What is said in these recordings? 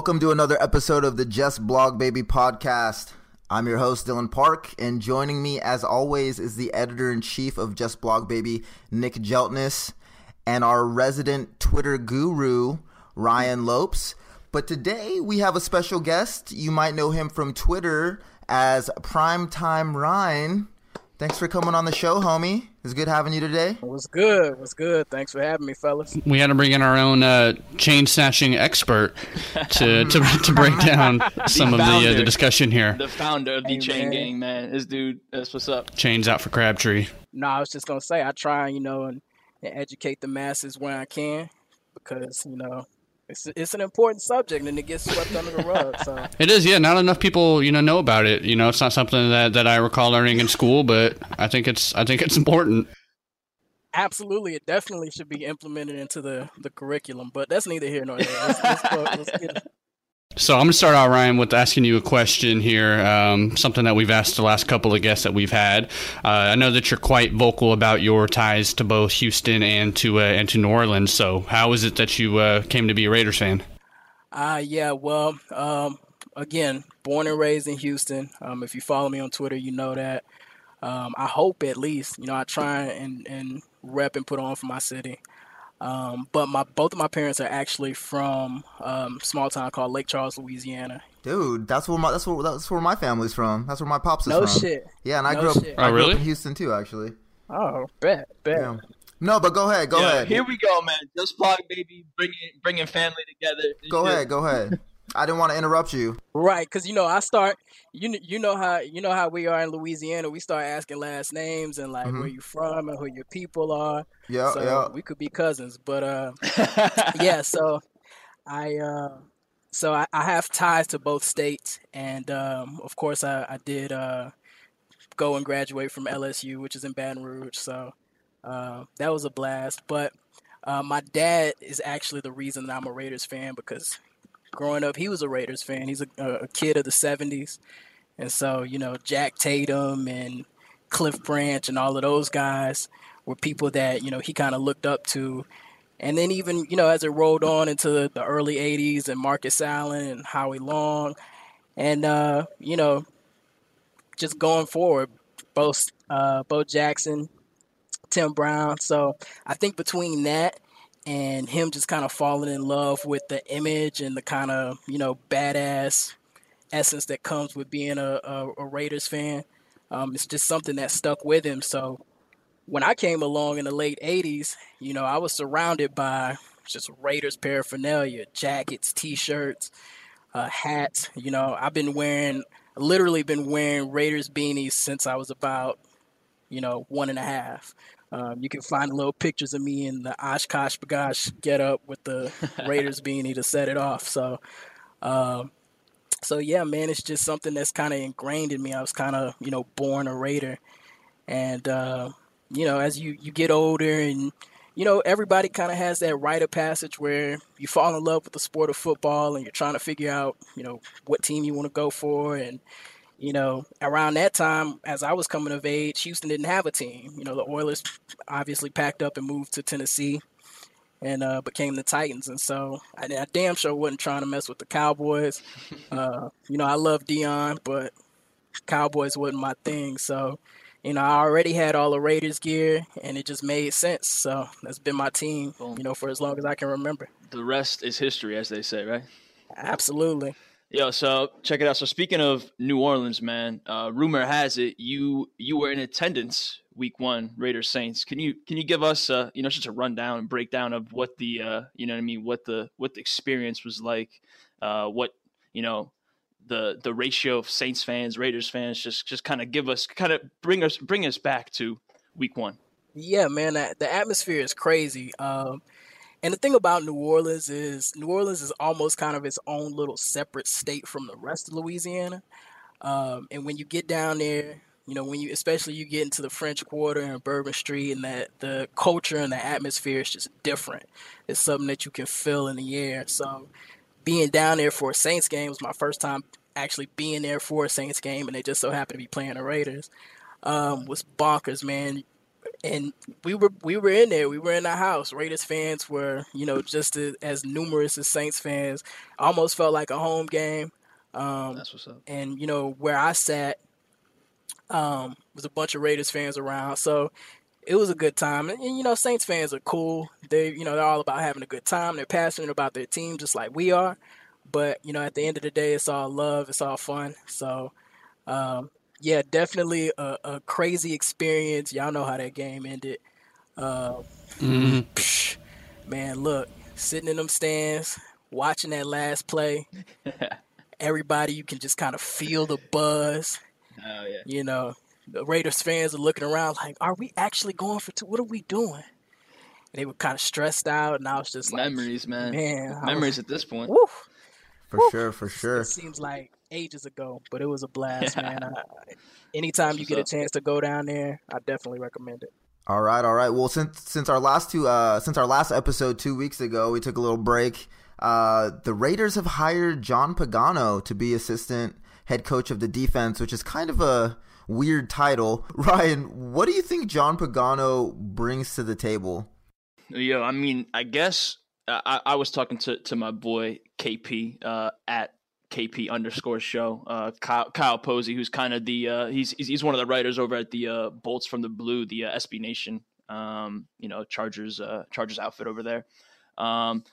Welcome to another episode of the Just Blog Baby podcast. I'm your host, Dylan Park, and joining me, as always, is the editor in chief of Just Blog Baby, Nick Jeltness, and our resident Twitter guru, Ryan Lopes. But today we have a special guest. You might know him from Twitter as Primetime Ryan. Thanks for coming on the show, homie. It's good having you today. What's good? What's good? Thanks for having me, fellas. We had to bring in our own uh, chain snatching expert to, to to break down some of the uh, the discussion here. The founder of the Hey, chain man. gang, man. This dude, that's what's up. Chains out for Crabtree. No, I was just gonna say I try, you know, and, and educate the masses where I can because you know it's it's an important subject and it gets swept under the rug. So It is, yeah. Not enough people, you know, know about it. You know, it's not something that, that I recall learning in school, but I think it's I think it's important. absolutely, it definitely should be implemented into the the curriculum. But that's neither here nor there. Let's, let's let's So I'm gonna start out, Ryan, with asking you a question here. Um, something that we've asked the last couple of guests that we've had. Uh, I know that you're quite vocal about your ties to both Houston and to uh, and to New Orleans. So how is it that you uh, came to be a Raiders fan? Uh, yeah, well, um, again, born and raised in Houston. Um, if you follow me on Twitter, you know that. Um, I hope at least, you know, I try and, and rep and put on for my city. Um, but my both of my parents are actually from um, a small town called Lake Charles, Louisiana. Dude, that's where my that's where that's where my family's from. That's where my pops is No from. shit. Yeah, and I No grew up. shit. I Oh, grew really? up in Houston too, actually. Oh, bet, bet. Yeah. No, but go ahead. Go Yeah, ahead. Here we go, man. Just blog, baby. Bringing bringing family together. Go Yeah. ahead. Go ahead. I didn't want to interrupt you. Right, because you know I start. You you know how you know how we are in Louisiana. We start asking last names and like Mhm. where you from and who your people are. Yeah, so yeah. we could be cousins, but uh. yeah, so I uh, so I, I have ties to both states, and um, of course I, I did uh, go and graduate from LSU, which is in Baton Rouge. So uh, that was a blast. But uh, my dad is actually the reason that I'm a Raiders fan because growing up he was a Raiders fan. He's a, a kid of the '70s, and so you know Jack Tatum and Cliff Branch and all of those guys were people that you know he kind of looked up to. And then even you know as it rolled on into the, early 80s and Marcus Allen and Howie Long and uh, you know just going forward both uh, Bo Jackson Tim Brown. So I think between that and him just kind of falling in love with the image and the kind of you know badass essence that comes with being a, a, a Raiders fan um, it's just something that stuck with him so when I came along in the late 80s, you know, I was surrounded by just Raiders paraphernalia, jackets, t-shirts, uh, hats. You know, I've been wearing, literally been wearing Raiders beanies since I was about, you know, one and a half. Um, you can find little pictures of me in the OshKosh B'gosh get up with the Raiders beanie to set it off. So, um, so yeah, man, it's just something that's kind of ingrained in me. I was kind of, you know, born a Raider. And, uh, you know, as you, you get older and, you know, everybody kind of has that rite of passage where you fall in love with the sport of football and you're trying to figure out, you know, what team you want to go for. And, you know, around that time, as I was coming of age, Houston didn't have a team. You know, the Oilers obviously packed up and moved to Tennessee and uh, became the Titans. And so I, I damn sure wasn't trying to mess with the Cowboys. Uh, you know, I love Deion, but Cowboys wasn't my thing. So, you know, I already had all the Raiders gear, and it just made sense. So that's been my team, you know, for as long as I can remember. The rest is history, as they say, right? Absolutely. Yo, so check it out. So speaking of New Orleans, man, uh, rumor has it you you were in attendance week one Raiders Saints. Can you can you give us uh, you know just a rundown and breakdown of what the uh, you know what I mean what the what the experience was like, uh, what you know the the ratio of Saints fans Raiders fans just just kind of give us kind of bring us bring us back to week one. Yeah, man, the atmosphere is crazy. Um, and the thing about New Orleans is New Orleans is almost kind of its own little separate state from the rest of Louisiana. Um, and when you get down there, you know, when you especially you get into the French Quarter and Bourbon Street, and that the culture and the atmosphere is just different. It's something that you can feel in the air. So, being down there for a Saints game was my first time actually being there for a Saints game, and they just so happened to be playing the Raiders. Um, was bonkers, man and we were we were in there. We were in the house. Raiders fans were, you know, just as numerous as Saints fans. Almost felt like a home game. Um, That's what's up. And you know where I sat um, was a bunch of Raiders fans around, so it was a good time. And, and, you know, Saints fans are cool. They, you know, they're all about having a good time. They're passionate about their team, just like we are. But you know, at the end of the day, it's all love. It's all fun. So um, yeah, definitely a, a, crazy experience. Y'all know how that game ended. Uh, mm-hmm. psh, man, look, sitting in them stands, watching that last play. everybody, you can just kind of feel the buzz. Oh yeah. You know, the Raiders fans are looking around like, "Are we actually going for two? What are we doing?" And they were kind of stressed out, and I was just like, "Memories, man. Man, memories was, at this point." Woo, for woo. sure, for sure. It seems like ages ago, but it was a blast, man. I, anytime you get a chance to go down there, I definitely recommend it. All right, all right. Well, since since our last two uh, since our last episode two weeks ago, we took a little break. Uh, the Raiders have hired John Pagano to be assistant head coach of the defense, which is kind of a weird title. Ryan, what do you think John Pagano brings to the table? Yeah, I mean, I guess I, I was talking to, to my boy KP uh, at KP underscore show. Uh, Kyle, Kyle Posey, who's kind of the uh, he's he's one of the writers over at the uh, Bolts from the Blue, the uh, SB Nation, um, you know Chargers uh, Chargers outfit over there. Um,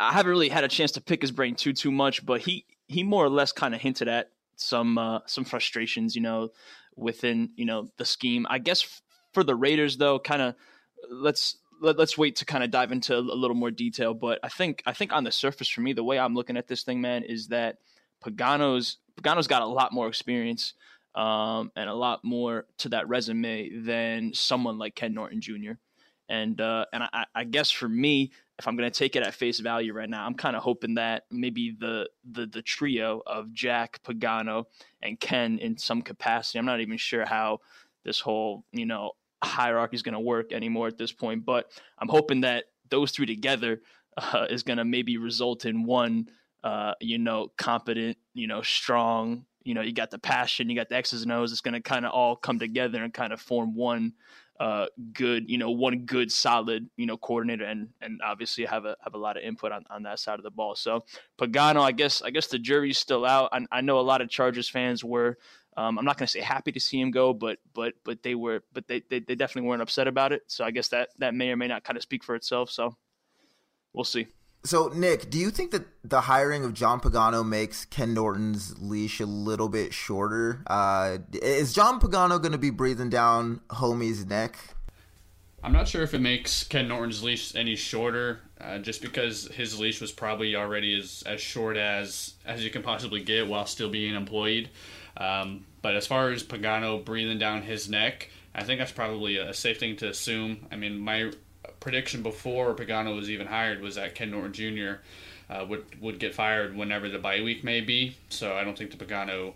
I haven't really had a chance to pick his brain too too much, but he he more or less kind of hinted at some uh, some frustrations, you know, within you know the scheme. I guess f- for the Raiders though, kind of let's let, us wait to kind of dive into a little more detail. But I think I think on the surface for me, the way I'm looking at this thing, man, is that Pagano's Pagano's got a lot more experience um, and a lot more to that resume than someone like Ken Norton Jr. And uh, and I, I guess for me, if I'm going to take it at face value right now, I'm kind of hoping that maybe the the the trio of Jack Pagano and Ken in some capacity. I'm not even sure how this whole you know hierarchy is going to work anymore at this point, but I'm hoping that those three together uh, is going to maybe result in one uh, you know, competent, you know, strong, you know, you got the passion, you got the X's and O's. It's going to kind of all come together and kind of form one uh, good, you know, one good solid, you know, coordinator, and and obviously have a have a lot of input on, on that side of the ball. So Pagano, I guess I guess the jury's still out. I, I know a lot of Chargers fans were. Um, I'm not going to say happy to see him go, but but but they were, but they, they they definitely weren't upset about it. So I guess that that may or may not kind of speak for itself. So we'll see. So, Nick, do you think that the hiring of John Pagano makes Ken Norton's leash a little bit shorter? Uh, is John Pagano going to be breathing down Homie's neck? I'm not sure if it makes Ken Norton's leash any shorter, uh, just because his leash was probably already as, as short as as you can possibly get while still being employed. Um, but as far as Pagano breathing down his neck, I think that's probably a safe thing to assume. I mean, my prediction before Pagano was even hired was that Ken Norton Jr. Uh, would would get fired whenever the bye week may be. So I don't think the Pagano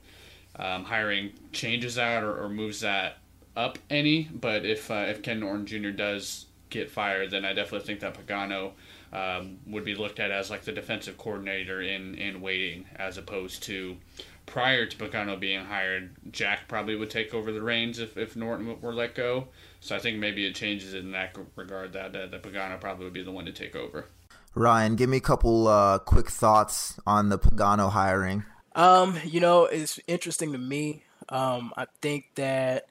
um, hiring changes that or, or, moves that up any. But if uh, if Ken Norton Jr. does get fired, then I definitely think that Pagano um, would be looked at as like the defensive coordinator in in waiting, as opposed to prior to Pagano being hired, Jack probably would take over the reins if, if Norton were let go. So I think maybe it changes in that regard that uh, that Pagano probably would be the one to take over. Ryan, give me a couple uh, quick thoughts on the Pagano hiring. Um, you know, it's interesting to me. Um, I think that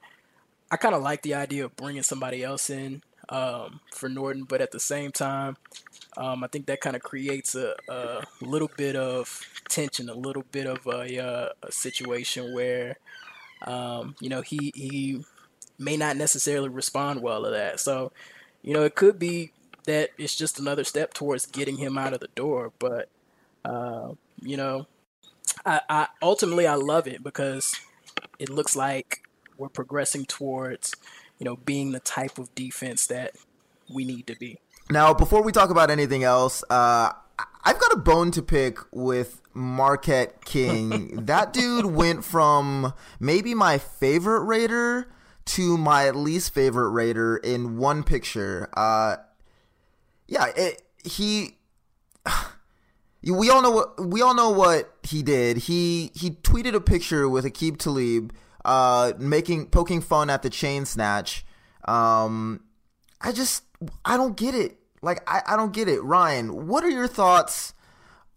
I kind of like the idea of bringing somebody else in um, for Norton, but at the same time, um, I think that kind of creates a, a, little bit of tension, a little bit of a, uh, a situation where, um, you know, he he may not necessarily respond well to that. So, you know, it could be that it's just another step towards getting him out of the door. But, uh, you know, I, I ultimately I love it because it looks like we're progressing towards, you know, being the type of defense that we need to be. Now, before we talk about anything else, uh, I've got a bone to pick with Marquette King. that dude went from maybe my favorite Raider to my least favorite Raider in one picture. Uh, yeah, it, he. We all know what we all know what he did. He he tweeted a picture with Aqib Talib, uh, making poking fun at the chain snatch. Um, I just I don't get it. Like I, I don't get it. Ryan, what are your thoughts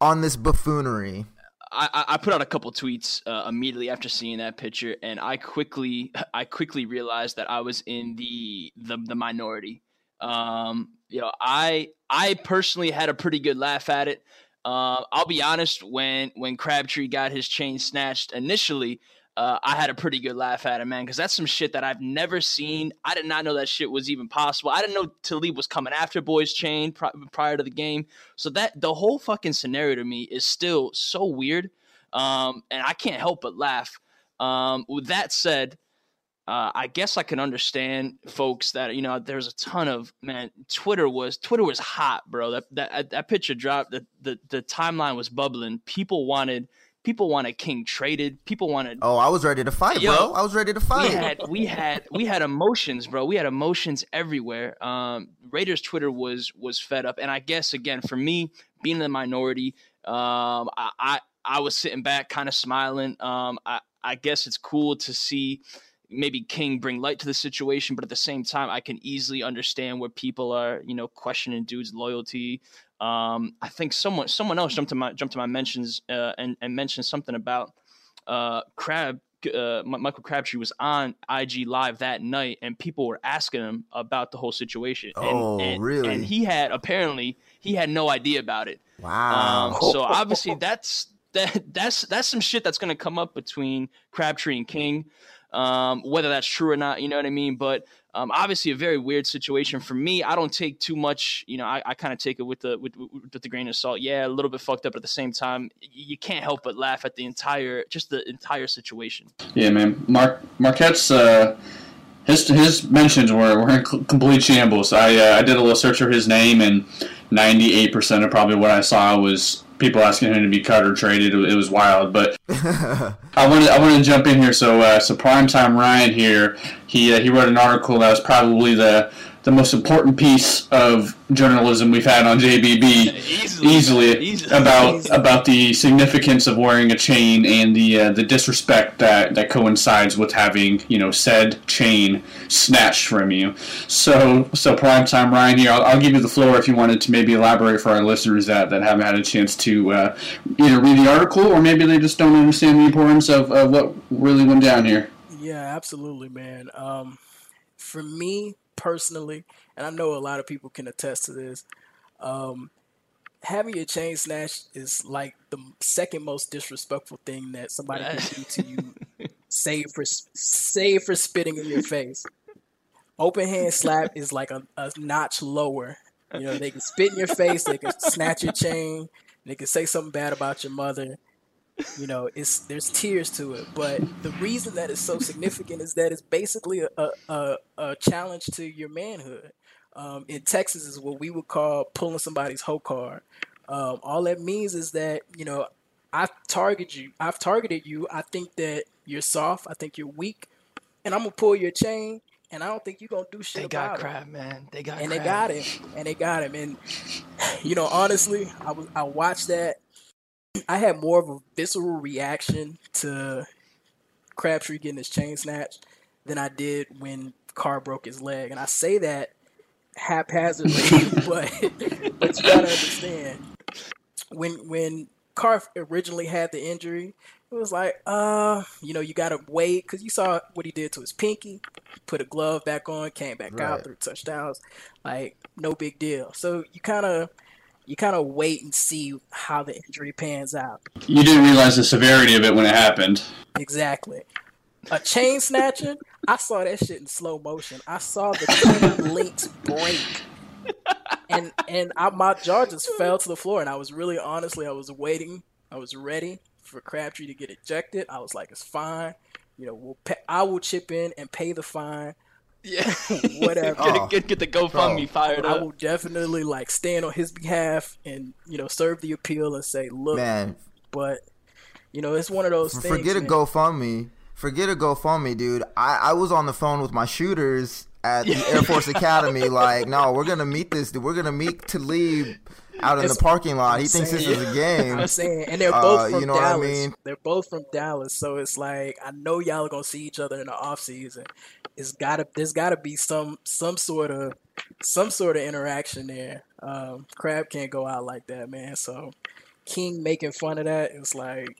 on this buffoonery? I, I put out a couple tweets uh, immediately after seeing that picture, and I quickly I quickly realized that I was in the the, the minority. Um, you know, I I personally had a pretty good laugh at it. Uh, I'll be honest, when when Crabtree got his chain snatched initially, uh, I had a pretty good laugh at it, man, because that's some shit that I've never seen. I did not know that shit was even possible. I didn't know Talib was coming after Boy's chain pri- prior to the game. So that the whole fucking scenario to me is still so weird, um, and I can't help but laugh. Um, with that said, uh, I guess I can understand folks that you know there's a ton of man. Twitter was Twitter was hot, bro. That that that picture dropped. The the, the timeline was bubbling. People wanted People wanted King traded. People wanted. Oh, I was ready to fight, Yo, bro. I was ready to fight. We had we had we had emotions, bro. We had emotions everywhere. Um, Raiders Twitter was was fed up, and I guess again for me, being in the minority, um, I, I I was sitting back, kind of smiling. Um, I I guess it's cool to see maybe King bring light to the situation, but at the same time, I can easily understand where people are, you know, questioning dude's loyalty. Um, I think someone someone else jumped to my jumped to my mentions uh, and and mentioned something about uh, Crab. Uh, Michael Crabtree was on IG Live that night, and people were asking him about the whole situation. And, oh, and, really? And he had apparently he had no idea about it. Wow. Um, so obviously that's that that's that's some shit that's going to come up between Crabtree and King. Um, whether that's true or not, you know what I mean. But um, obviously, a very weird situation for me. I don't take too much, you know. I, I kind of take it with the with, with the grain of salt. Yeah, a little bit fucked up, at the same time, you can't help but laugh at the entire just the entire situation. Yeah, man. Mark Marquette's. Uh his his mentions were, were in complete shambles. I uh, I did a little search for his name, and ninety eight percent of probably what I saw was people asking him to be cut or traded. It was wild, but I wanted I wanted to jump in here. So uh, so primetime Ryan here, he uh, he wrote an article that was probably the the most important piece of journalism we've had on JBB easily, easily, easily. about easily. about the significance of wearing a chain and the uh, the disrespect that, that coincides with having you know said chain snatched from you. So so prime time Ryan here. I'll, I'll, give you the floor if you wanted to maybe elaborate for our listeners that, that haven't had a chance to uh, either read the article or maybe they just don't understand the importance of, of what really went down here. Yeah, absolutely, man. Um, for me, personally, and I know a lot of people can attest to this. Um, having your chain snatched is like the second most disrespectful thing that somebody can do to you, save for save for spitting in your face. Open hand slap is like a, a notch lower. You know, they can spit in your face, they can snatch your chain, they can say something bad about your mother, you know it's there's tears to it. But the reason that it's so significant is that it's basically a, a, a challenge to your manhood. Um, in texas is what we would call pulling somebody's hoe card. Um, all that means is that you know i've targeted you i've targeted you. I think that you're soft. I think you're weak. And i'm gonna pull your chain and I don't think you're gonna do shit they got crap, man. They got and crap. they got him, and they got him, and you know, honestly, I was I watched that, I had more of a visceral reaction to Crabtree getting his chain snatched than I did when Carr broke his leg, and I say that haphazardly, but but you gotta understand when when Carr originally had the injury, it was like, uh, you know, you gotta wait because you saw what he did to his pinky, put a glove back on, came back right. out, threw touchdowns, like no big deal. So you kind of you kind of wait and see how the injury pans out. You didn't realize the severity of it when it happened. Exactly. A chain snatching, I saw that shit in slow motion. I saw the chain links break. And and I, my jaw just fell to the floor, and I was really honestly, I was waiting, I was ready for Crabtree to get ejected. I was like, it's fine, you know, we'll pay, I will chip in and pay the fine, Yeah, whatever. Oh, get, get the GoFundMe bro. fired up. I will definitely like stand on his behalf and you know serve the appeal and say, look, Man, but you know it's one of those things. forget a man. GoFundMe. Forget a GoFundMe, dude. I, I was on the phone with my shooters at the Air Force Academy. Like, no, we're gonna meet this dude. We're gonna meet Talib out in It's- the parking lot. He I'm thinks this is a game. I'm saying, and they're Uh, both from you know what I mean? They're both from Dallas, so it's like I know y'all are gonna see each other in the off season. It's gotta, there's gotta be some, some sort of, some sort of interaction there. Um, Crab can't go out like that, man. So King making fun of that is like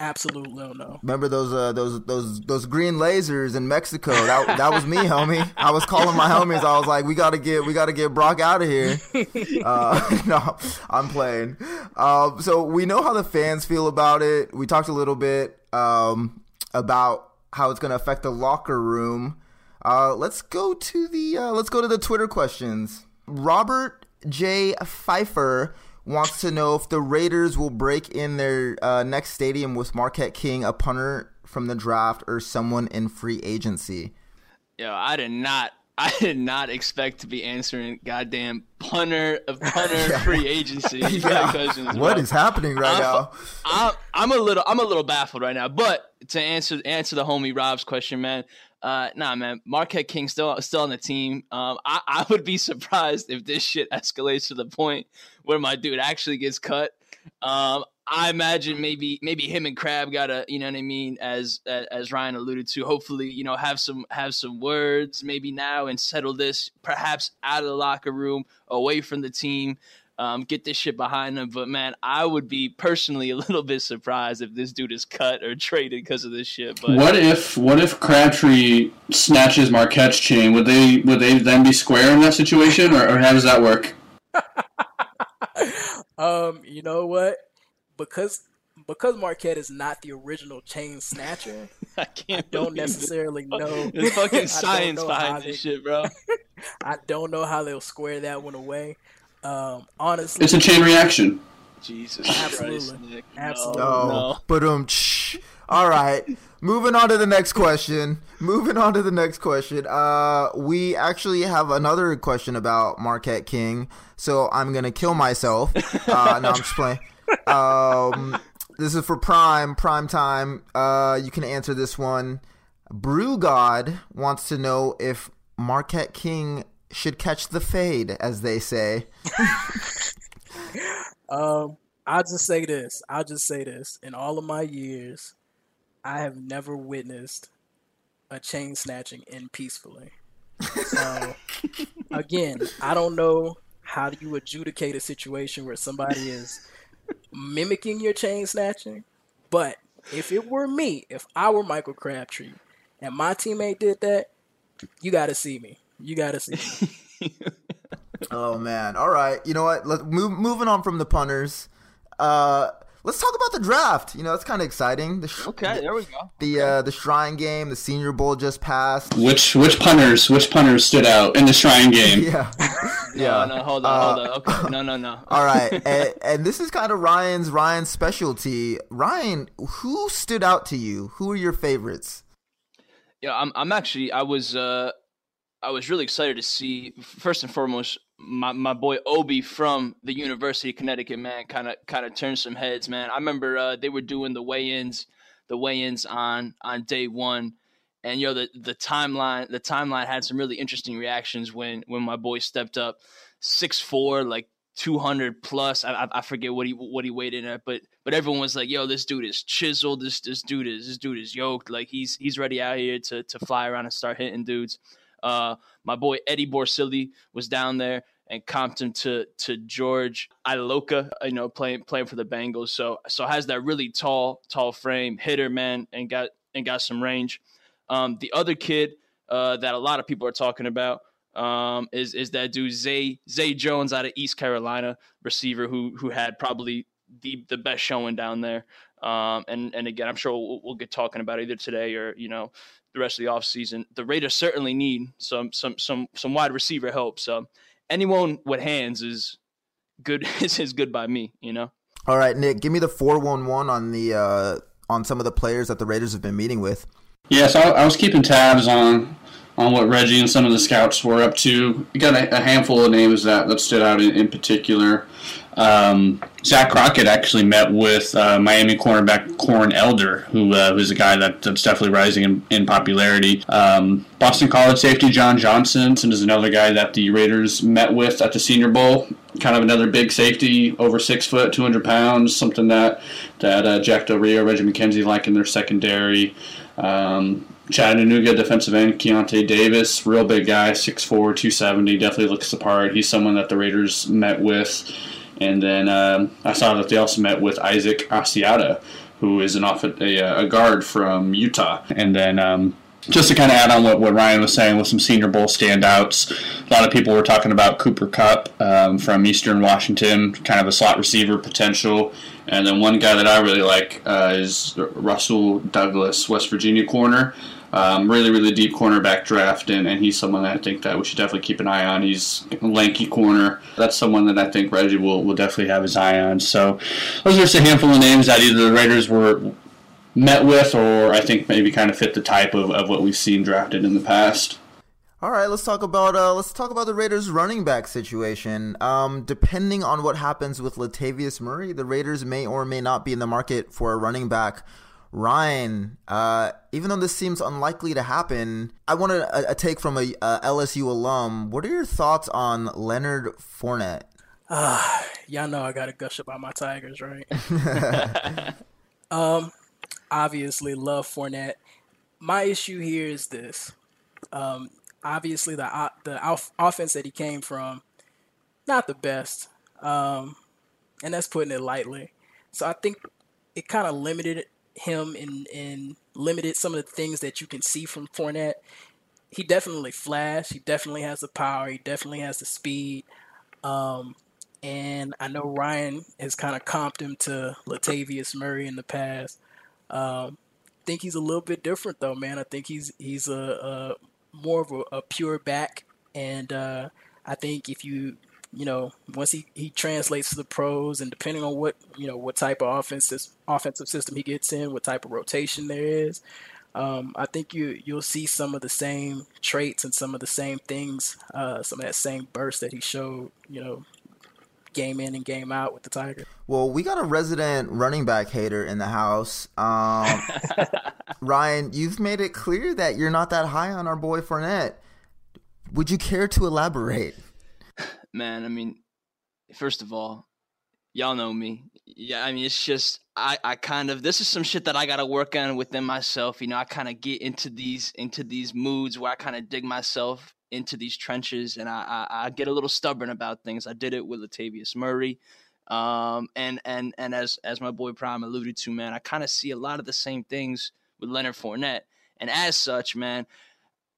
absolute no no. Remember those uh, those those those green lasers in Mexico? That that was me, homie. I was calling my homies. I was like, we gotta get we gotta get Brock out of here. Uh, no, I'm playing. Um, so we know how the fans feel about it. We talked a little bit um, about how it's gonna affect the locker room. Uh, let's go to the uh, let's go to the Twitter questions. Robert J. Pfeiffer wants to know if the Raiders will break in their uh, next stadium with Marquette King, a punter from the draft, or someone in free agency. Yo, I did not. I did not expect to be answering goddamn punter of punter free agency Yeah. questions. What is happening right I'm, now? I'm, I'm a little I'm a little baffled right now. But to answer answer the homie Rob's question, man, uh, nah, man, Marquette King still still on the team. Um, I, I would be surprised if this shit escalates to the point where my dude actually gets cut. Um, I imagine maybe maybe him and Crab gotta, you know what I mean, as as Ryan alluded to. Hopefully, you know, have some have some words maybe now and settle this perhaps out of the locker room, away from the team um, get this shit behind them. But man, I would be personally a little bit surprised if this dude is cut or traded because of this shit. But What if what if Crabtree snatches Marquette's chain? Would they would they then be square in that situation, or, or how does that work? Um, you know what? Because because Marquette is not the original chain snatcher, I can't don't believe it. necessarily know. There's fucking don't science behind they- this shit, bro. I don't know how they'll square that one away. Um, honestly, It's a chain reaction. Jesus Absolutely. Christ, Nick. Absolutely. No, Oh, no. but um, all right. Moving on to the next question. Moving on to the next question. Uh, we actually have another question about Marquette King, so I'm gonna kill myself. Uh, no, I'm just playing. Um, this is for Prime Prime Time. Uh, you can answer this one. Brew God wants to know if Marquette King should catch the fade, as they say. Um, I'll just say this. I'll just say this. In all of my years, I have never witnessed a chain snatching end peacefully. So, again, I don't know how do you adjudicate a situation where somebody is mimicking your chain snatching, but if it were me, if I were Michael Crabtree, and my teammate did that, you got to see me. You got to see. Oh man! All right, you know what? Let move, moving on from the punters. Uh, let's talk about the draft. You know, it's kind of exciting. The sh- Okay, there we go. the uh, the Shrine Game, the Senior Bowl just passed. Which which punters which punters stood out in the Shrine game? Yeah, yeah. no, hold on, hold on. Okay, no, no, no. All right, and, and this is kind of Ryan's Ryan's specialty. Ryan, who stood out to you? Who are your favorites? Yeah, I'm. I'm actually. I was. Uh, I was really excited to see. First and foremost, my, my boy Obi from the University of Connecticut, man, kind of kind of turned some heads, man. I remember uh, they were doing the weigh-ins, the weigh-ins on on day one, and yo, the the timeline, the timeline had some really interesting reactions when when my boy stepped up, six four, like. 200 plus I, I- I forget what he what he weighed in at but but everyone was like yo this dude is chiseled this this dude is this dude is yoked like he's he's ready out here to to fly around and start hitting dudes uh, my boy Eddie Borsili was down there and him to to George Iloka, you know, playing playing for the Bengals. So so has that really tall tall frame, hitter man, and got and got some range. Um, the other kid uh, that a lot of people are talking about um, is is that dude Zay Zay Jones out of East Carolina, receiver who who had probably the the best showing down there. Um, and and again, I'm sure we'll, we'll get talking about it either today or you know the rest of the offseason. The Raiders certainly need some some some some wide receiver help. So anyone with hands is good is, is good by me, you know. All right, Nick, give me the four one one on the uh, on some of the players that the Raiders have been meeting with. Yeah, so I, I was keeping tabs on on what Reggie and some of the scouts were up to. We got a, a handful of names that, that stood out in, in particular. Um, Zach Crockett actually met with uh, Miami cornerback Corn Elder, who uh, who's a guy that, that's definitely rising in, in popularity. Um, Boston College safety John Johnson is another guy that the Raiders met with at the Senior Bowl. Kind of another big safety, over six foot, 200 pounds, something that that uh, Jack Del Rio, Reggie McKenzie like in their secondary. Um, Chattanooga defensive end Keionta Davis, real big guy, 6'4", 270, definitely looks the part. He's someone that the Raiders met with. And then um, I saw that they also met with Isaac Asiata, who is an off a, a guard from Utah. And then um, just to kind of add on what, what Ryan was saying with some Senior Bowl standouts, a lot of people were talking about Cooper Kupp um, from Eastern Washington, kind of a slot receiver potential. And then one guy that I really like uh, is Rasul Douglas, West Virginia corner. Um, really, really deep cornerback draft, and, and he's someone that I think that we should definitely keep an eye on. He's a lanky corner. That's someone that I think Reggie will, will definitely have his eye on. So those are just a handful of names that either the Raiders were met with or I think maybe kind of fit the type of, of what we've seen drafted in the past. All right, let's talk about uh, let's talk about the Raiders' running back situation. Um, depending on what happens with Latavius Murray, the Raiders may or may not be in the market for a running back Ryan, uh, even though this seems unlikely to happen, I wanted a, a take from a, a, LSU alum. What are your thoughts on Leonard Fournette? Uh, y'all know I gotta gush about my Tigers, right? um, obviously love Fournette. My issue here is this. Um, obviously the the offense that he came from, not the best, um, and that's putting it lightly. So I think it kind of limited him and and limited some of the things that you can see from Fournette. He definitely flashed. He definitely has the power. He definitely has the speed. Um, and I know Ryan has kind of comped him to Latavius Murray in the past. Um, I think he's a little bit different though, man. I think he's he's a, a more of a, a, pure back, and uh, I think if you you know, once he, he translates to the pros and depending on what, you know, what type of offensive offensive system he gets in, what type of rotation there is, um, I think you you'll see some of the same traits and some of the same things, uh, some of that same burst that he showed, you know, game in and game out with the Tigers. Well, we got a resident running back hater in the house. Um, Ryan, you've made it clear that you're not that high on our boy Fournette. Would you care to elaborate? Man, I mean, first of all, y'all know me. Yeah, I mean, it's just I, I kind of this is some shit that I gotta work on within myself. You know, I kind of get into these into these moods where I kind of dig myself into these trenches, and I, I, I get a little stubborn about things. I did it with Latavius Murray, um, and and and as as my boy Prime alluded to, man, I kind of see a lot of the same things with Leonard Fournette, and as such, man,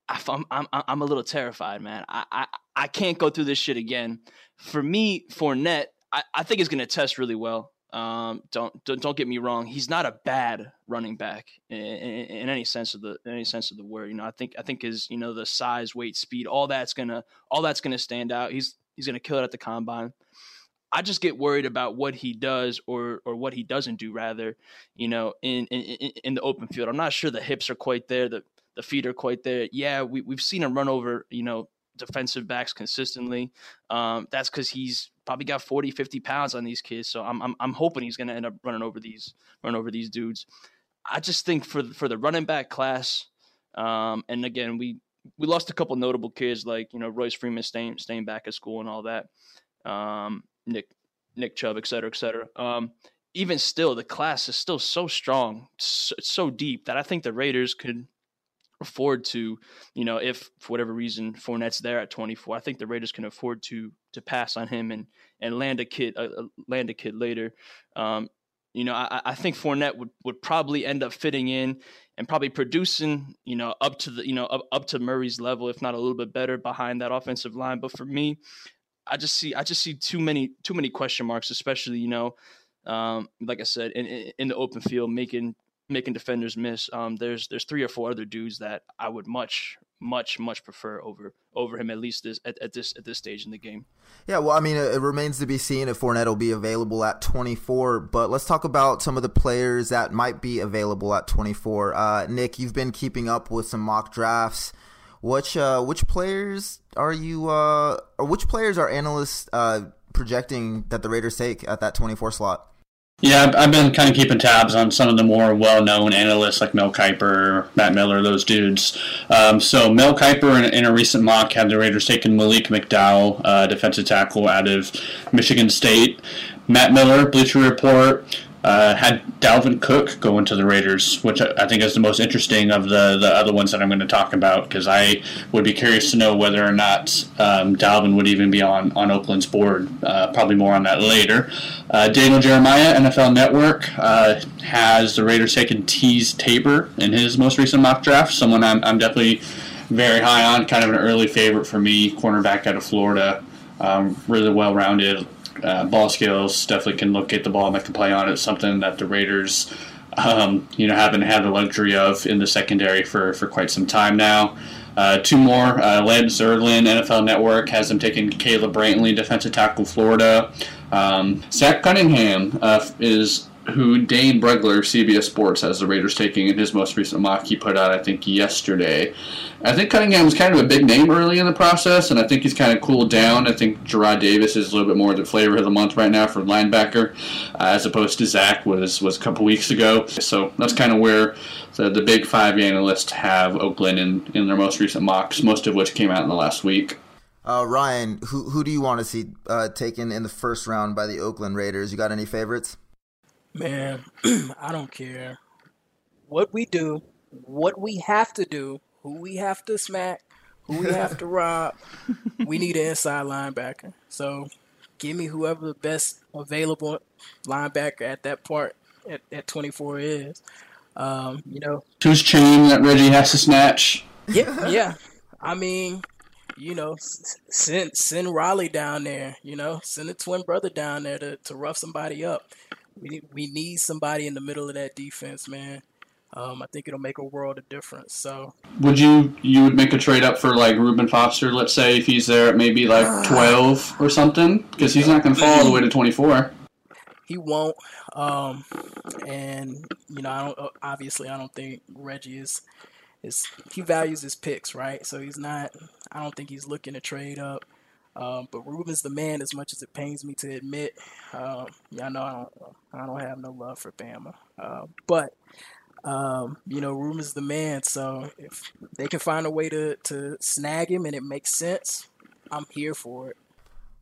I'm I'm I'm a little terrified, man. I I, I can't go through this shit again. For me, Fournette, I, I think is going to test really well. Um, don't, don't don't get me wrong. He's not a bad running back in, in, in, any sense of the in any sense of the word. You know, I think I think his you know the size, weight, speed, all that's gonna all that's gonna stand out. He's he's gonna kill it at the combine. I just get worried about what he does or or what he doesn't do rather, you know, in in, in the open field. I'm not sure the hips are quite there. The the feet are quite there. Yeah, we, we've seen him run over, you know, defensive backs consistently. Um, that's because he's probably got 40, 50 pounds on these kids. So I'm, I'm, I'm hoping he's going to end up running over these, run over these dudes. I just think for, for the running back class, um, and again, we, we lost a couple notable kids like, you know, Royce Freeman staying, staying back at school and all that. Um, Nick, Nick Chubb, et cetera, et cetera. Um, even still, the class is still so strong, so, so deep that I think the Raiders could – afford to, you know, if for whatever reason Fournette's there at 24, I think the Raiders can afford to to pass on him and and land a kid uh, uh, land a kid later. Um, you know, I, I think Fournette would, would probably end up fitting in and probably producing, you know, up to the, you know, up, up to Murray's level, if not a little bit better behind that offensive line. But for me, I just see, I just see too many, too many question marks, especially, you know, um, like I said, in, in the open field, making making defenders miss. Um, there's there's three or four other dudes that I would much much much prefer over over him at least this at, at this at this stage in the game. Yeah, well, I mean, it, remains to be seen if Fournette will be available at 24. But let's talk about some of the players that might be available at 24. Uh, Nick, you've been keeping up with some mock drafts. Which uh, which players are you? Uh, or which players are analysts uh, projecting that the Raiders take at that 24 slot? Yeah, I've been kind of keeping tabs on some of the more well-known analysts like Mel Kiper, Matt Miller, those dudes. Um, so Mel Kiper, in, in, a recent mock, had the Raiders taking Malik McDowell, uh, defensive tackle out of Michigan State. Matt Miller, Bleacher Report, uh, had Dalvin Cook go into the Raiders, which I think is the most interesting of the, the other ones that I'm going to talk about because I would be curious to know whether or not um, Dalvin would even be on, on Oakland's board. Uh, probably more on that later. Uh, Daniel Jeremiah, NFL Network, uh, has the Raiders taking Teez Tabor in his most recent mock draft, someone I'm, I'm definitely very high on, kind of an early favorite for me, cornerback out of Florida. Um, really well rounded, uh, ball skills, definitely can locate the ball and make a play on it. Something that the Raiders, um, you know, haven't had the luxury of in the secondary for, for quite some time now. Uh, two more. Uh, Lance Zierlein, NFL Network, has them taking Caleb Brantley, defensive tackle, Florida. Um, Zach Cunningham uh, is who Dane Brugler, CBS Sports, has the Raiders taking in his most recent mock he put out, I think, yesterday. I think Cunningham was kind of a big name early in the process, and I think he's kind of cooled down. I think Jarrad Davis is a little bit more the flavor of the month right now for linebacker, uh, as opposed to Zach was was a couple weeks ago. So that's kind of where the, the big five analysts have Oakland in, in their most recent mocks, most of which came out in the last week. Uh, Ryan, who who do you want to see uh, taken in the first round by the Oakland Raiders? You got any favorites? Man, I don't care what we do, what we have to do, who we have to smack, who we have to rob. We need an inside linebacker. So give me whoever the best available linebacker at that part at, at 24 is. Um, you know, whose chain that Reggie has to snatch. Yeah, yeah. I mean, you know, send send Raleigh down there. You know, send a twin brother down there to, to rough somebody up. We need, we need somebody in the middle of that defense, man. Um, I think it'll make a world of difference. So, would you you would make a trade up for like Reuben Foster? Let's say if he's there at maybe like twelve or something, because he's not going to fall all the way to twenty four. He won't. Um, and you know, I don't. Obviously, I don't think Reggie is is he values his picks, right? So he's not. I don't think he's looking to trade up. Um, but Reuben's the man, as much as it pains me to admit. Um, yeah, know I don't, I don't have no love for Bama. Uh, but um, you know, Reuben's the man. So if they can find a way to to snag him and it makes sense, I'm here for it.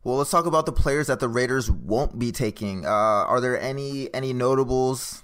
Well, let's talk about the players that the Raiders won't be taking. Uh, are there any any notables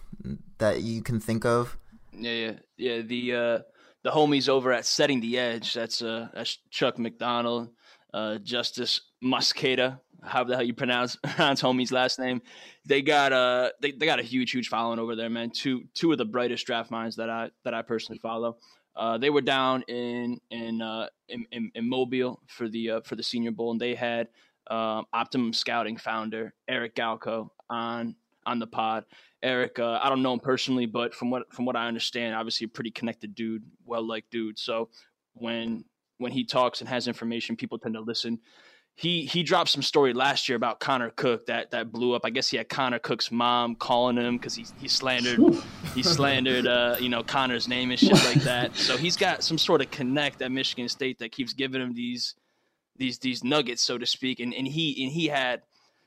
that you can think of? Yeah, yeah, yeah. The uh, the homies over at Setting the Edge. That's uh, that's Chuck McDonald uh, Justis Mosqueda, how the hell you pronounce pronounce homie's last name. They got a they, they got a huge huge following over there, man. Two two of the brightest draft minds that I that I personally follow. Uh, they were down in in, uh, in, in, in Mobile for the uh, for the Senior Bowl, and they had um, Optimum Scouting founder Eric Galko on on the pod. Eric, uh, I don't know him personally, but from what from what I understand, obviously a pretty connected dude, well liked dude. So when when he talks and has information, people tend to listen. He he dropped some story last year about Connor Cook that that blew up. I guess he had Connor Cook's mom calling him because he he slandered he slandered uh, you know Connor's name and shit like that. So he's got some sort of connect at Michigan State that keeps giving him these these these nuggets, so to speak. And and he and he had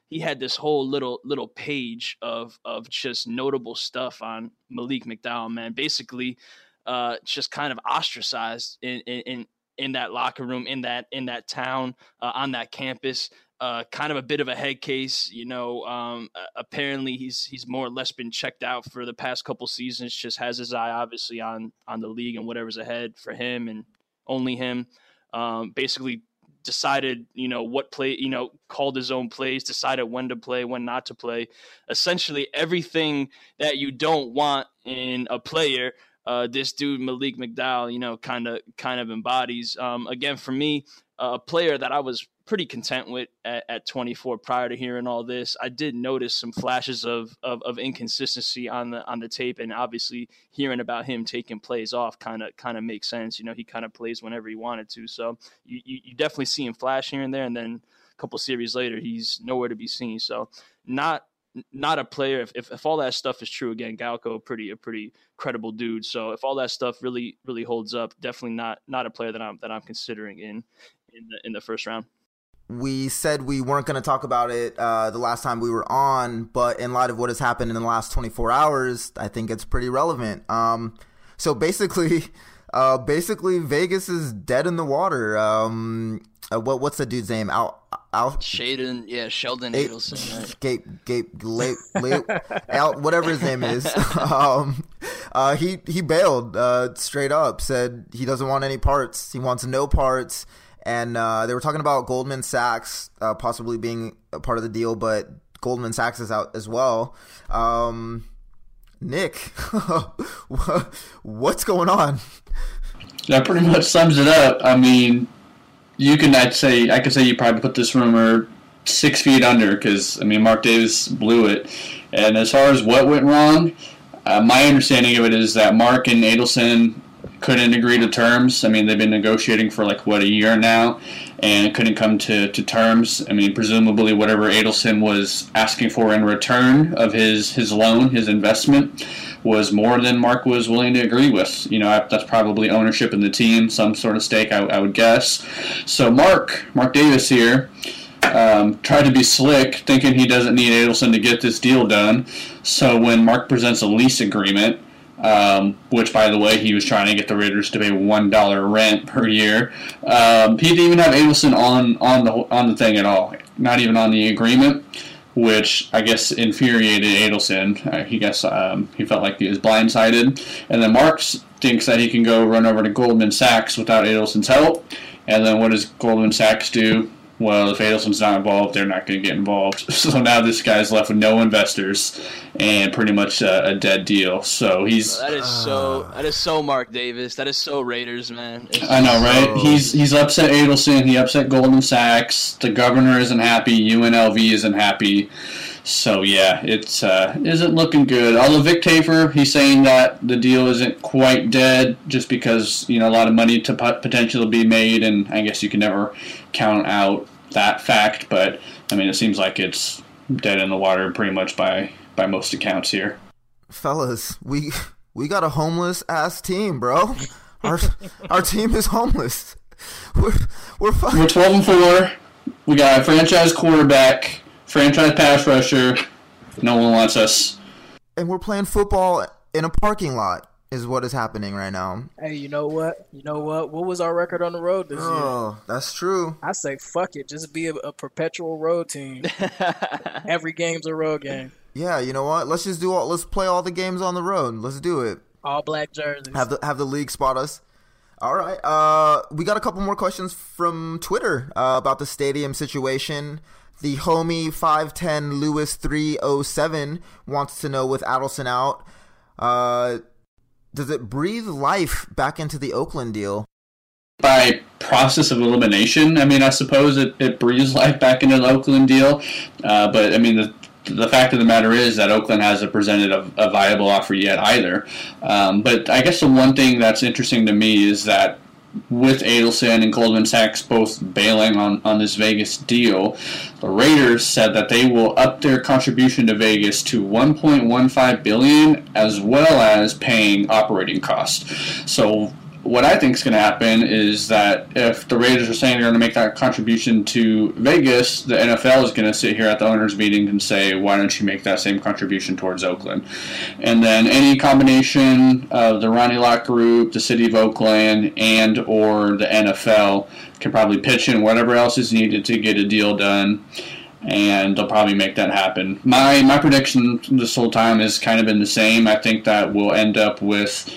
he had this whole little little page of of just notable stuff on Malik McDowell, man. Basically, uh, just kind of ostracized in, in in that locker room, in that in that town, uh, on that campus. Uh, kind of a bit of a head case, you know. Um, apparently, he's he's more or less been checked out for the past couple seasons. Just has his eye obviously on on the league and whatever's ahead for him and only him. Um, basically, decided you know what play you know called his own plays, decided when to play, when not to play. Essentially, everything that you don't want in a player uh, this dude Malik McDowell, you know, kind of kind of embodies. Um, again, for me, a player that I was pretty content with at, at, 24 prior to hearing all this. I did notice some flashes of, of, of inconsistency on the on the tape, and obviously hearing about him taking plays off kind of kind of makes sense. You know, he kind of plays whenever he wanted to, so you, you, you definitely see him flash here and there, and then a couple series later, he's nowhere to be seen. So not not a player. If, if, if all that stuff is true, again, Galko, pretty a pretty credible dude. So if all that stuff really really holds up, definitely not not a player that I'm that I'm considering in in the in the first round. We said we weren't going to talk about it uh, the last time we were on, but in light of what has happened in the last 24 hours, I think it's pretty relevant. Um, so basically, uh, basically Vegas is dead in the water. Um, uh, what what's the dude's name? Al Al Shaden, yeah, Sheldon a- Adelson, right? Le, Le, Al, whatever his name is. um, uh, he he bailed uh, straight up. Said he doesn't want any parts. He wants no parts. And uh, they were talking about Goldman Sachs uh, possibly being a part of the deal, but Goldman Sachs is out as well. Um, Nick, what's going on? That pretty much sums it up. I mean, you can I'd say I could say you probably put this rumor six feet under because I mean Mark Davis blew it. And as far as what went wrong, uh, my understanding of it is that Mark and Adelson couldn't agree to terms. I mean they've been negotiating for like what a year now, and couldn't come to, to terms. I mean presumably whatever Adelson was asking for in return of his his loan, his investment was more than Mark was willing to agree with. You know, that's probably ownership in the team, some sort of stake, I, I would guess. So Mark, Mark Davis here, um, tried to be slick, thinking he doesn't need Adelson to get this deal done. So when Mark presents a lease agreement, um, which, by the way, he was trying to get the Raiders to pay one dollar rent per year. Um, he didn't even have Adelson on on the on the thing at all, not even on the agreement which I guess infuriated Adelson. Uh, he guess um, he felt like he was blindsided, and then Marks thinks that he can go run over to Goldman Sachs without Adelson's help. And then what does Goldman Sachs do? Well, if Adelson's not involved, they're not going to get involved. So now this guy's left with no investors and pretty much a, a dead deal. So he's that is so ah. that is so Mark Davis. That is so Raiders, man. It's I know, right? So... He's he's upset Adelson. He upset Goldman Sachs. The governor isn't happy. UNLV isn't happy. So yeah, it's uh, isn't looking good. Although Vic Tafur, he's saying that the deal isn't quite dead, just because you know a lot of money to potentially be made, and I guess you can never count out that fact. But I mean, it seems like it's dead in the water pretty much by by most accounts here. Fellas, we we got a homeless ass team, bro. Our our team is homeless. We're we're fine. We're twelve and four. We got a franchise quarterback, franchise pass rusher. No one wants us. And we're playing football in a parking lot is what is happening right now. Hey, you know what? You know what? What was our record on the road this oh, year? Oh, that's true. I say fuck it, just be a, a perpetual road team. Every game's a road game. Yeah, you know what? Let's just do all. Let's play all the games on the road. Let's do it. All black jerseys. Have the have the league spot us. All right. Uh, we got a couple more questions from Twitter uh, about the stadium situation. The homie five ten Lewis three oh seven wants to know with Adelson out. Uh, does it breathe life back into the Oakland deal? By process of elimination, I mean, I suppose it, it breathes life back into the Oakland deal. Uh, but I mean, the the fact of the matter is that Oakland hasn't presented a, a viable offer yet either. Um, but I guess the one thing that's interesting to me is that with Adelson and Goldman Sachs both bailing on, on this Vegas deal, the Raiders said that they will up their contribution to Vegas to 1.15 billion as well as paying operating costs. So what I think is going to happen is that if the Raiders are saying they're going to make that contribution to Vegas, the NFL is going to sit here at the owners' meeting and say, "Why don't you make that same contribution towards Oakland?" And then any combination of the Ronnie Lott Group, the City of Oakland, and or the NFL can probably pitch in whatever else is needed to get a deal done and they'll probably make that happen. My my prediction this whole time has kind of been the same. I think that we'll end up with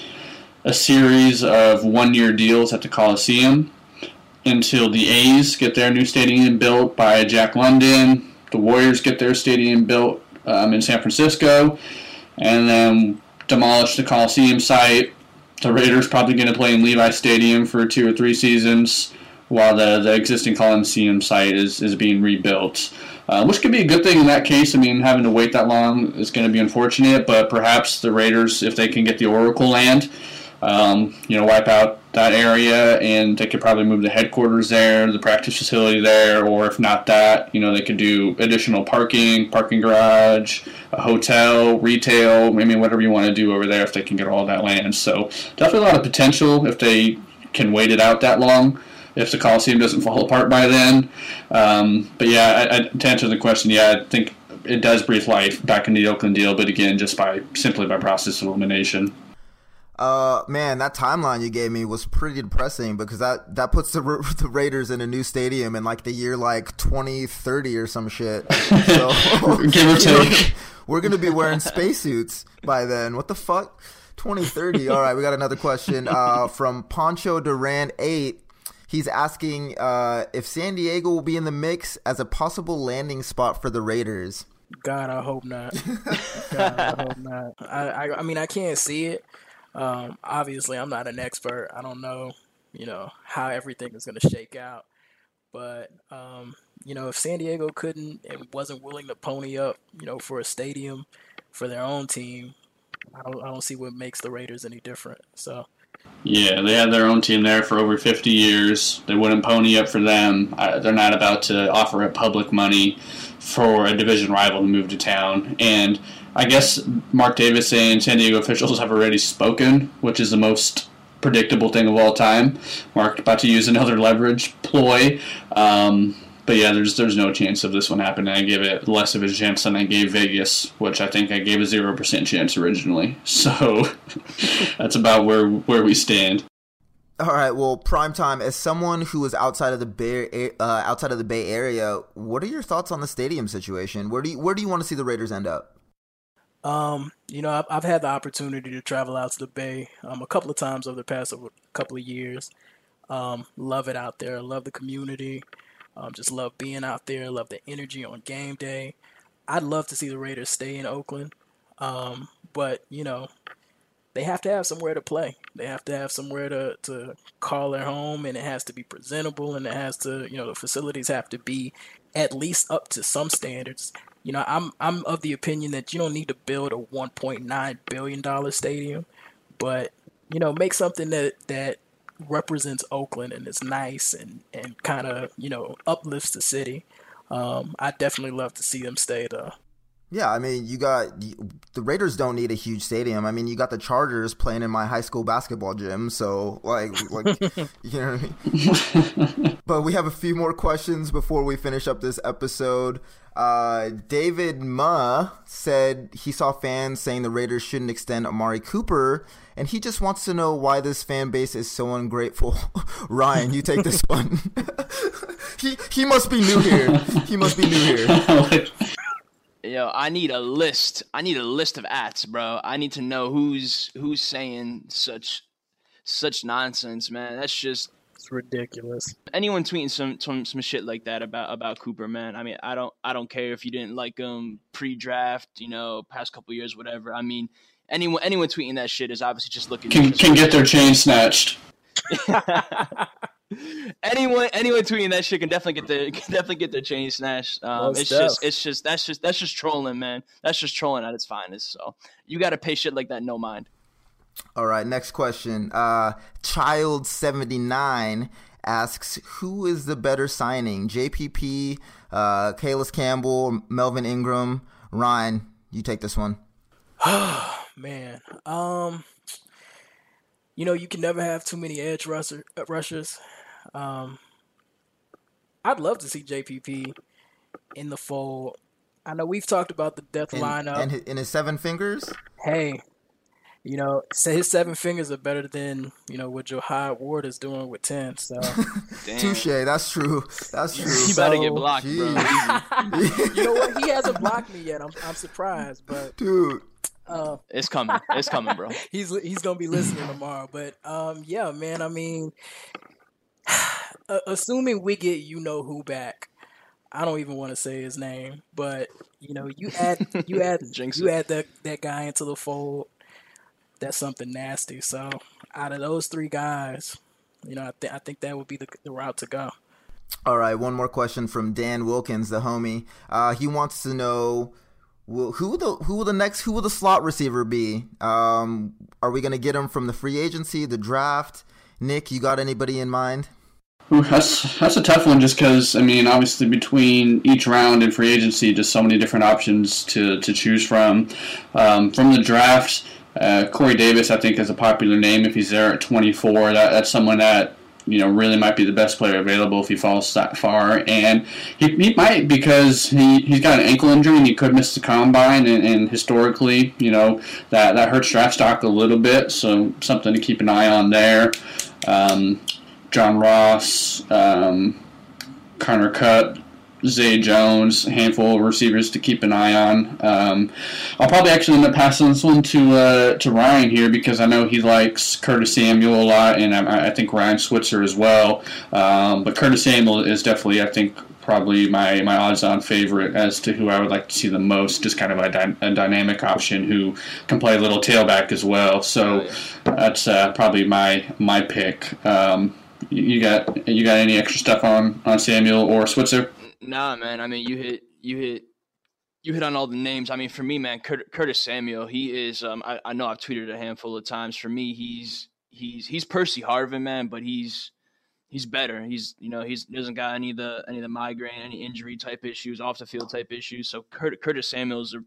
a series of one year deals at the Coliseum until the A's get their new stadium built by Jack London, the Warriors get their stadium built um, in San Francisco, and then demolish the Coliseum site. The Raiders probably going to play in Levi Stadium for two or three seasons while the, the existing Coliseum site is, is being rebuilt. Uh, which could be a good thing in that case. I mean, having to wait that long is going to be unfortunate, but perhaps the Raiders, if they can get the Oracle land, um, you know, wipe out that area, and they could probably move the headquarters there, the practice facility there, or if not that, you know, they could do additional parking, parking garage, a hotel, retail, I mean, whatever you want to do over there if they can get all that land. So definitely a lot of potential if they can wait it out that long. If the Coliseum doesn't fall apart by then, um, but yeah, I, I, to answer the question, yeah, I think it does breathe life back into the Oakland deal, but again, just by simply by process of elimination. Uh, man, that timeline you gave me was pretty depressing because that, that puts the, the Raiders in a new stadium in like the year like 2030 or some shit. So, Give or take. we're going to be wearing spacesuits by then. What the fuck? 2030. All right, we got another question uh, from Poncho Duran 8. He's asking uh, if San Diego will be in the mix as a possible landing spot for the Raiders. God, I hope not. God, I hope not. I, I, I mean, I can't see it. Um, obviously, I'm not an expert. I don't know, you know, how everything is going to shake out. But um, you know, if San Diego couldn't and wasn't willing to pony up, you know, for a stadium for their own team, I don't, I don't see what makes the Raiders any different. So. Yeah, they had their own team there for over 50 years. They wouldn't pony up for them. they're not about to offer up public money for a division rival to move to town. And I guess Mark Davis and San Diego officials have already spoken, which is the most predictable thing of all time. Mark about to use another leverage ploy. Um, but yeah, there's there's no chance of this one happening. I give it less of a chance than I gave Vegas, which I think I gave a zero percent chance originally. So that's about where where we stand. All right. Well, prime time. As someone who is outside of the Bay, uh, outside of the Bay Area, what are your thoughts on the stadium situation? Where do you where do you want to see the Raiders end up? Um, you know, I've, I've had the opportunity to travel out to the Bay um, a couple of times over the past couple of years. Um, love it out there. I love the community. Um, just love being out there. Love the energy on game day. I'd love to see the Raiders stay in Oakland, um, but you know, they have to have somewhere to play. They have to have somewhere to, to call their home, and it has to be presentable, and it has to, you know, the facilities have to be at least up to some standards. You know, I'm I'm of the opinion that you don't need to build a 1.9 billion dollar stadium, but you know, make something that that represents Oakland and is nice and and kind of you know uplifts the city. Um, I definitely love to see them stay though. Yeah, I mean, you got the Raiders don't need a huge stadium. I mean, you got the Chargers playing in my high school basketball gym, so like, like you know what I mean. but we have a few more questions before we finish up this episode. Uh, David Ma said he saw fans saying the Raiders shouldn't extend Amari Cooper, and he just wants to know why this fan base is so ungrateful. Ryan, you take this one. he he must be new here. He must be new here. Yo, I need a list. I need a list of ats, bro. I need to know who's who's saying such such nonsense, man. That's just it's ridiculous. Anyone tweeting some, some some shit like that about about Cooper, man. I mean, I don't I don't care if you didn't like him pre-draft, you know, past couple years, whatever. I mean, anyone anyone tweeting that shit is obviously just looking can can get their chain snatched. anyone anyone tweeting that shit can definitely get the can definitely get their chain snatched. Um, it's just it's just that's just that's just trolling, man. That's just trolling at its finest. So you got to pay shit like that no mind. All right, next question. Uh, Child seventy nine asks, "Who is the better signing, JPP, uh, Calais Campbell, Melvin Ingram, Ryan? You take this one." Oh man, um, you know you can never have too many edge rusher, rushers. Um, I'd love to see JPP in the fold. I know we've talked about the death in, lineup and in his seven fingers. Hey, you know, say his seven fingers are better than you know what Jihad Ward is doing with ten. So, touche. That's true. That's true. You so, better get blocked, geez. bro. you know what? He hasn't blocked me yet. I'm I'm surprised, but dude. Uh, it's coming. It's coming, bro. he's he's gonna be listening tomorrow. But um, yeah, man. I mean, assuming we get you know who back, I don't even want to say his name, but you know, you add you add you add that that guy into the fold. That's something nasty. So out of those three guys, you know, I, th- I think that would be the, the route to go. All right, one more question from Dan Wilkins, the homie. Uh, he wants to know will, who the who will the next who will the slot receiver be? Um, are we going to get him from the free agency, the draft? Nick, you got anybody in mind? That's that's a tough one, just because I mean, obviously between each round and free agency, just so many different options to, to choose from. Um, from the draft, uh, Corey Davis, I think, is a popular name. If he's there at 24, that, that's someone that you know really might be the best player available if he falls that far, and he, he might because he he's got an ankle injury and he could miss the combine, and, and historically, you know that that hurts draft stock a little bit, so something to keep an eye on there. Um, John Ross, um, Cooper Kupp, Zay Jones, a handful of receivers to keep an eye on. Um, I'll probably actually end up passing this one to uh, to Ryan here because I know he likes Curtis Samuel a lot, and I, I think Ryan Switzer as well. Um, but Curtis Samuel is definitely, I think, probably my, my odds-on favorite as to who I would like to see the most. Just kind of a, dy- a dynamic option who can play a little tailback as well. So that's uh, probably my my pick. Um, you got you got any extra stuff on on Samuel or Switzer? Nah, man. I mean, you hit you hit you hit on all the names. I mean, for me, man, Curt, Curtis Samuel, he is. Um, I, I know I've tweeted a handful of times. For me, he's he's he's Percy Harvin, man, but he's he's better. He's you know he's he doesn't got any of the any of the migraine, any injury type issues, off the field type issues. So Curt, Curtis Samuel is a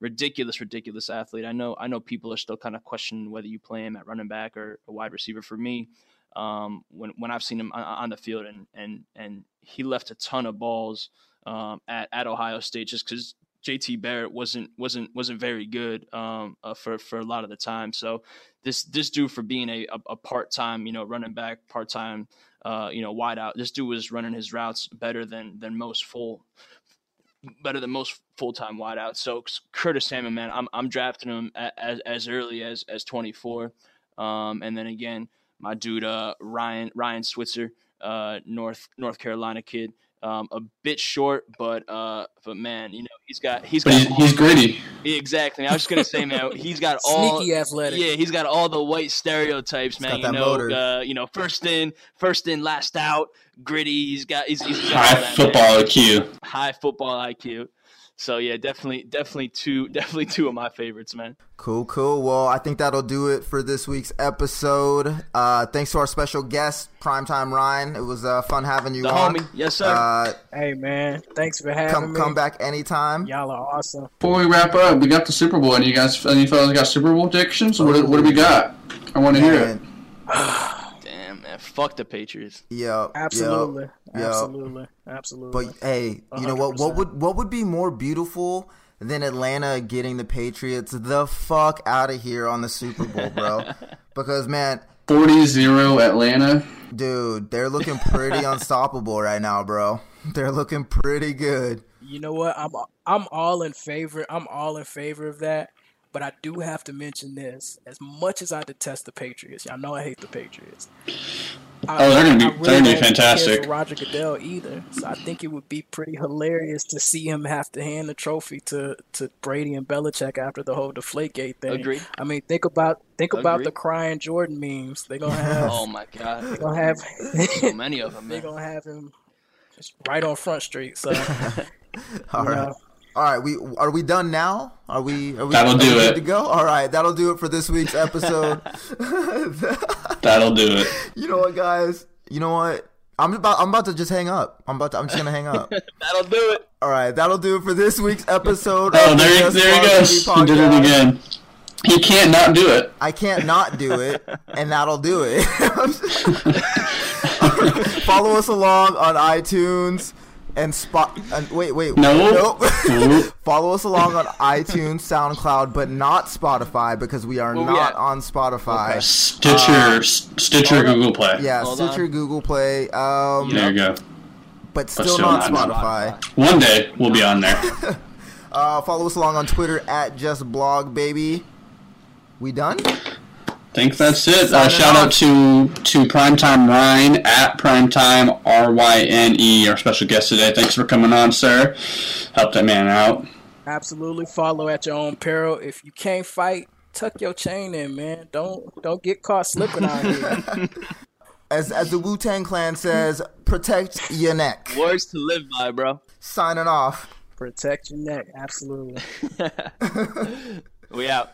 ridiculous, ridiculous athlete. I know I know people are still kind of questioning whether you play him at running back or a wide receiver. For me, um, when when I've seen him on, the field, and and and he left a ton of balls um, at at Ohio State just because JT Barrett wasn't wasn't wasn't very good um, uh, for for a lot of the time. So this this dude for being a, a, part time you know running back, part time uh, you know wide out, this dude was running his routes better than than most full better than most full time wideouts. So Curtis Samuel, man, I'm I'm drafting him as as early as as 24, um, and then again my dude uh, Ryan Ryan Switzer, uh, North North Carolina kid. Um, a bit short, but uh, but man, you know he's got he's got he's, he's gritty. Exactly. I was just gonna say, man, he's got all sneaky athletic. Yeah, he's got all the white stereotypes, man. You know, uh, you know, first in, first in, last out, gritty. He's got he's, he's got high that, football man. IQ. High football IQ. So yeah, definitely, definitely two, definitely two of my favorites, man. Cool, cool. Well, I think that'll do it for this week's episode. Uh, thanks to our special guest, Primetime Ryan. It was uh, fun having you the on. homie, yes sir. Uh, hey man, thanks for having come, me. Come back anytime. Y'all are awesome. Before we wrap up, we got the Super Bowl. Any you guys, any fellas got Super Bowl predictions? What, what do we got? I want to hear it. Fuck the Patriots. Yeah, absolutely, yep, absolutely, absolutely. But hey, you 100%. know what? What would what would be more beautiful than Atlanta getting the Patriots the fuck out of here on the Super Bowl, bro? because man, 40-0 Atlanta. Dude, they're looking pretty unstoppable right now, bro. They're looking pretty good. You know what? I'm I'm all in favor. I'm all in favor of that. But I do have to mention this. As much as I detest the Patriots, y'all know I hate the Patriots. I, oh, they're gonna be, really they're gonna be fantastic. Roger Goodell either, so I think it would be pretty hilarious to see him have to hand the trophy to, to Brady and Belichick after the whole Deflategate thing. Agreed. I mean, think about think Agreed. about the crying Jordan memes. They're gonna have. oh my god. They're gonna have so many of them. They're gonna have him right on Front Street. So. All right. Know, all right, we are we done now? Are we? Are we that'll do it. To go. All right, that'll do it for this week's episode. that'll do it. You know what, guys? You know what? I'm about. I'm about to just hang up. I'm about. To, I'm just gonna hang up. that'll do it. All right, that'll do it for this week's episode. oh, there, the there he goes. He did it again. He can't not do it. I can't not do it, and that'll do it. Follow us along on iTunes and spot. And wait, wait, no, nope. Follow us along on iTunes, SoundCloud, but not Spotify because we are not on Spotify. Okay. Stitcher, uh, Stitcher, Google Play. Yeah, Hold Stitcher, on. Google Play. Um, there you go. But still, but still not, not, Spotify. One day we'll be on there. uh, follow us along on Twitter at Just Blog Baby. We done? Think that's it. Uh, shout out to to Primetime Ryan at Primetime R Y N E, our special guest today. Thanks for coming on, sir. Help that man out. Absolutely. Follow at your own peril. If you can't fight, tuck your chain in, man. Don't don't get caught slipping out here. As as the Wu Tang Clan says, protect your neck. Words to live by, bro. Signing off. Protect your neck. Absolutely. we out.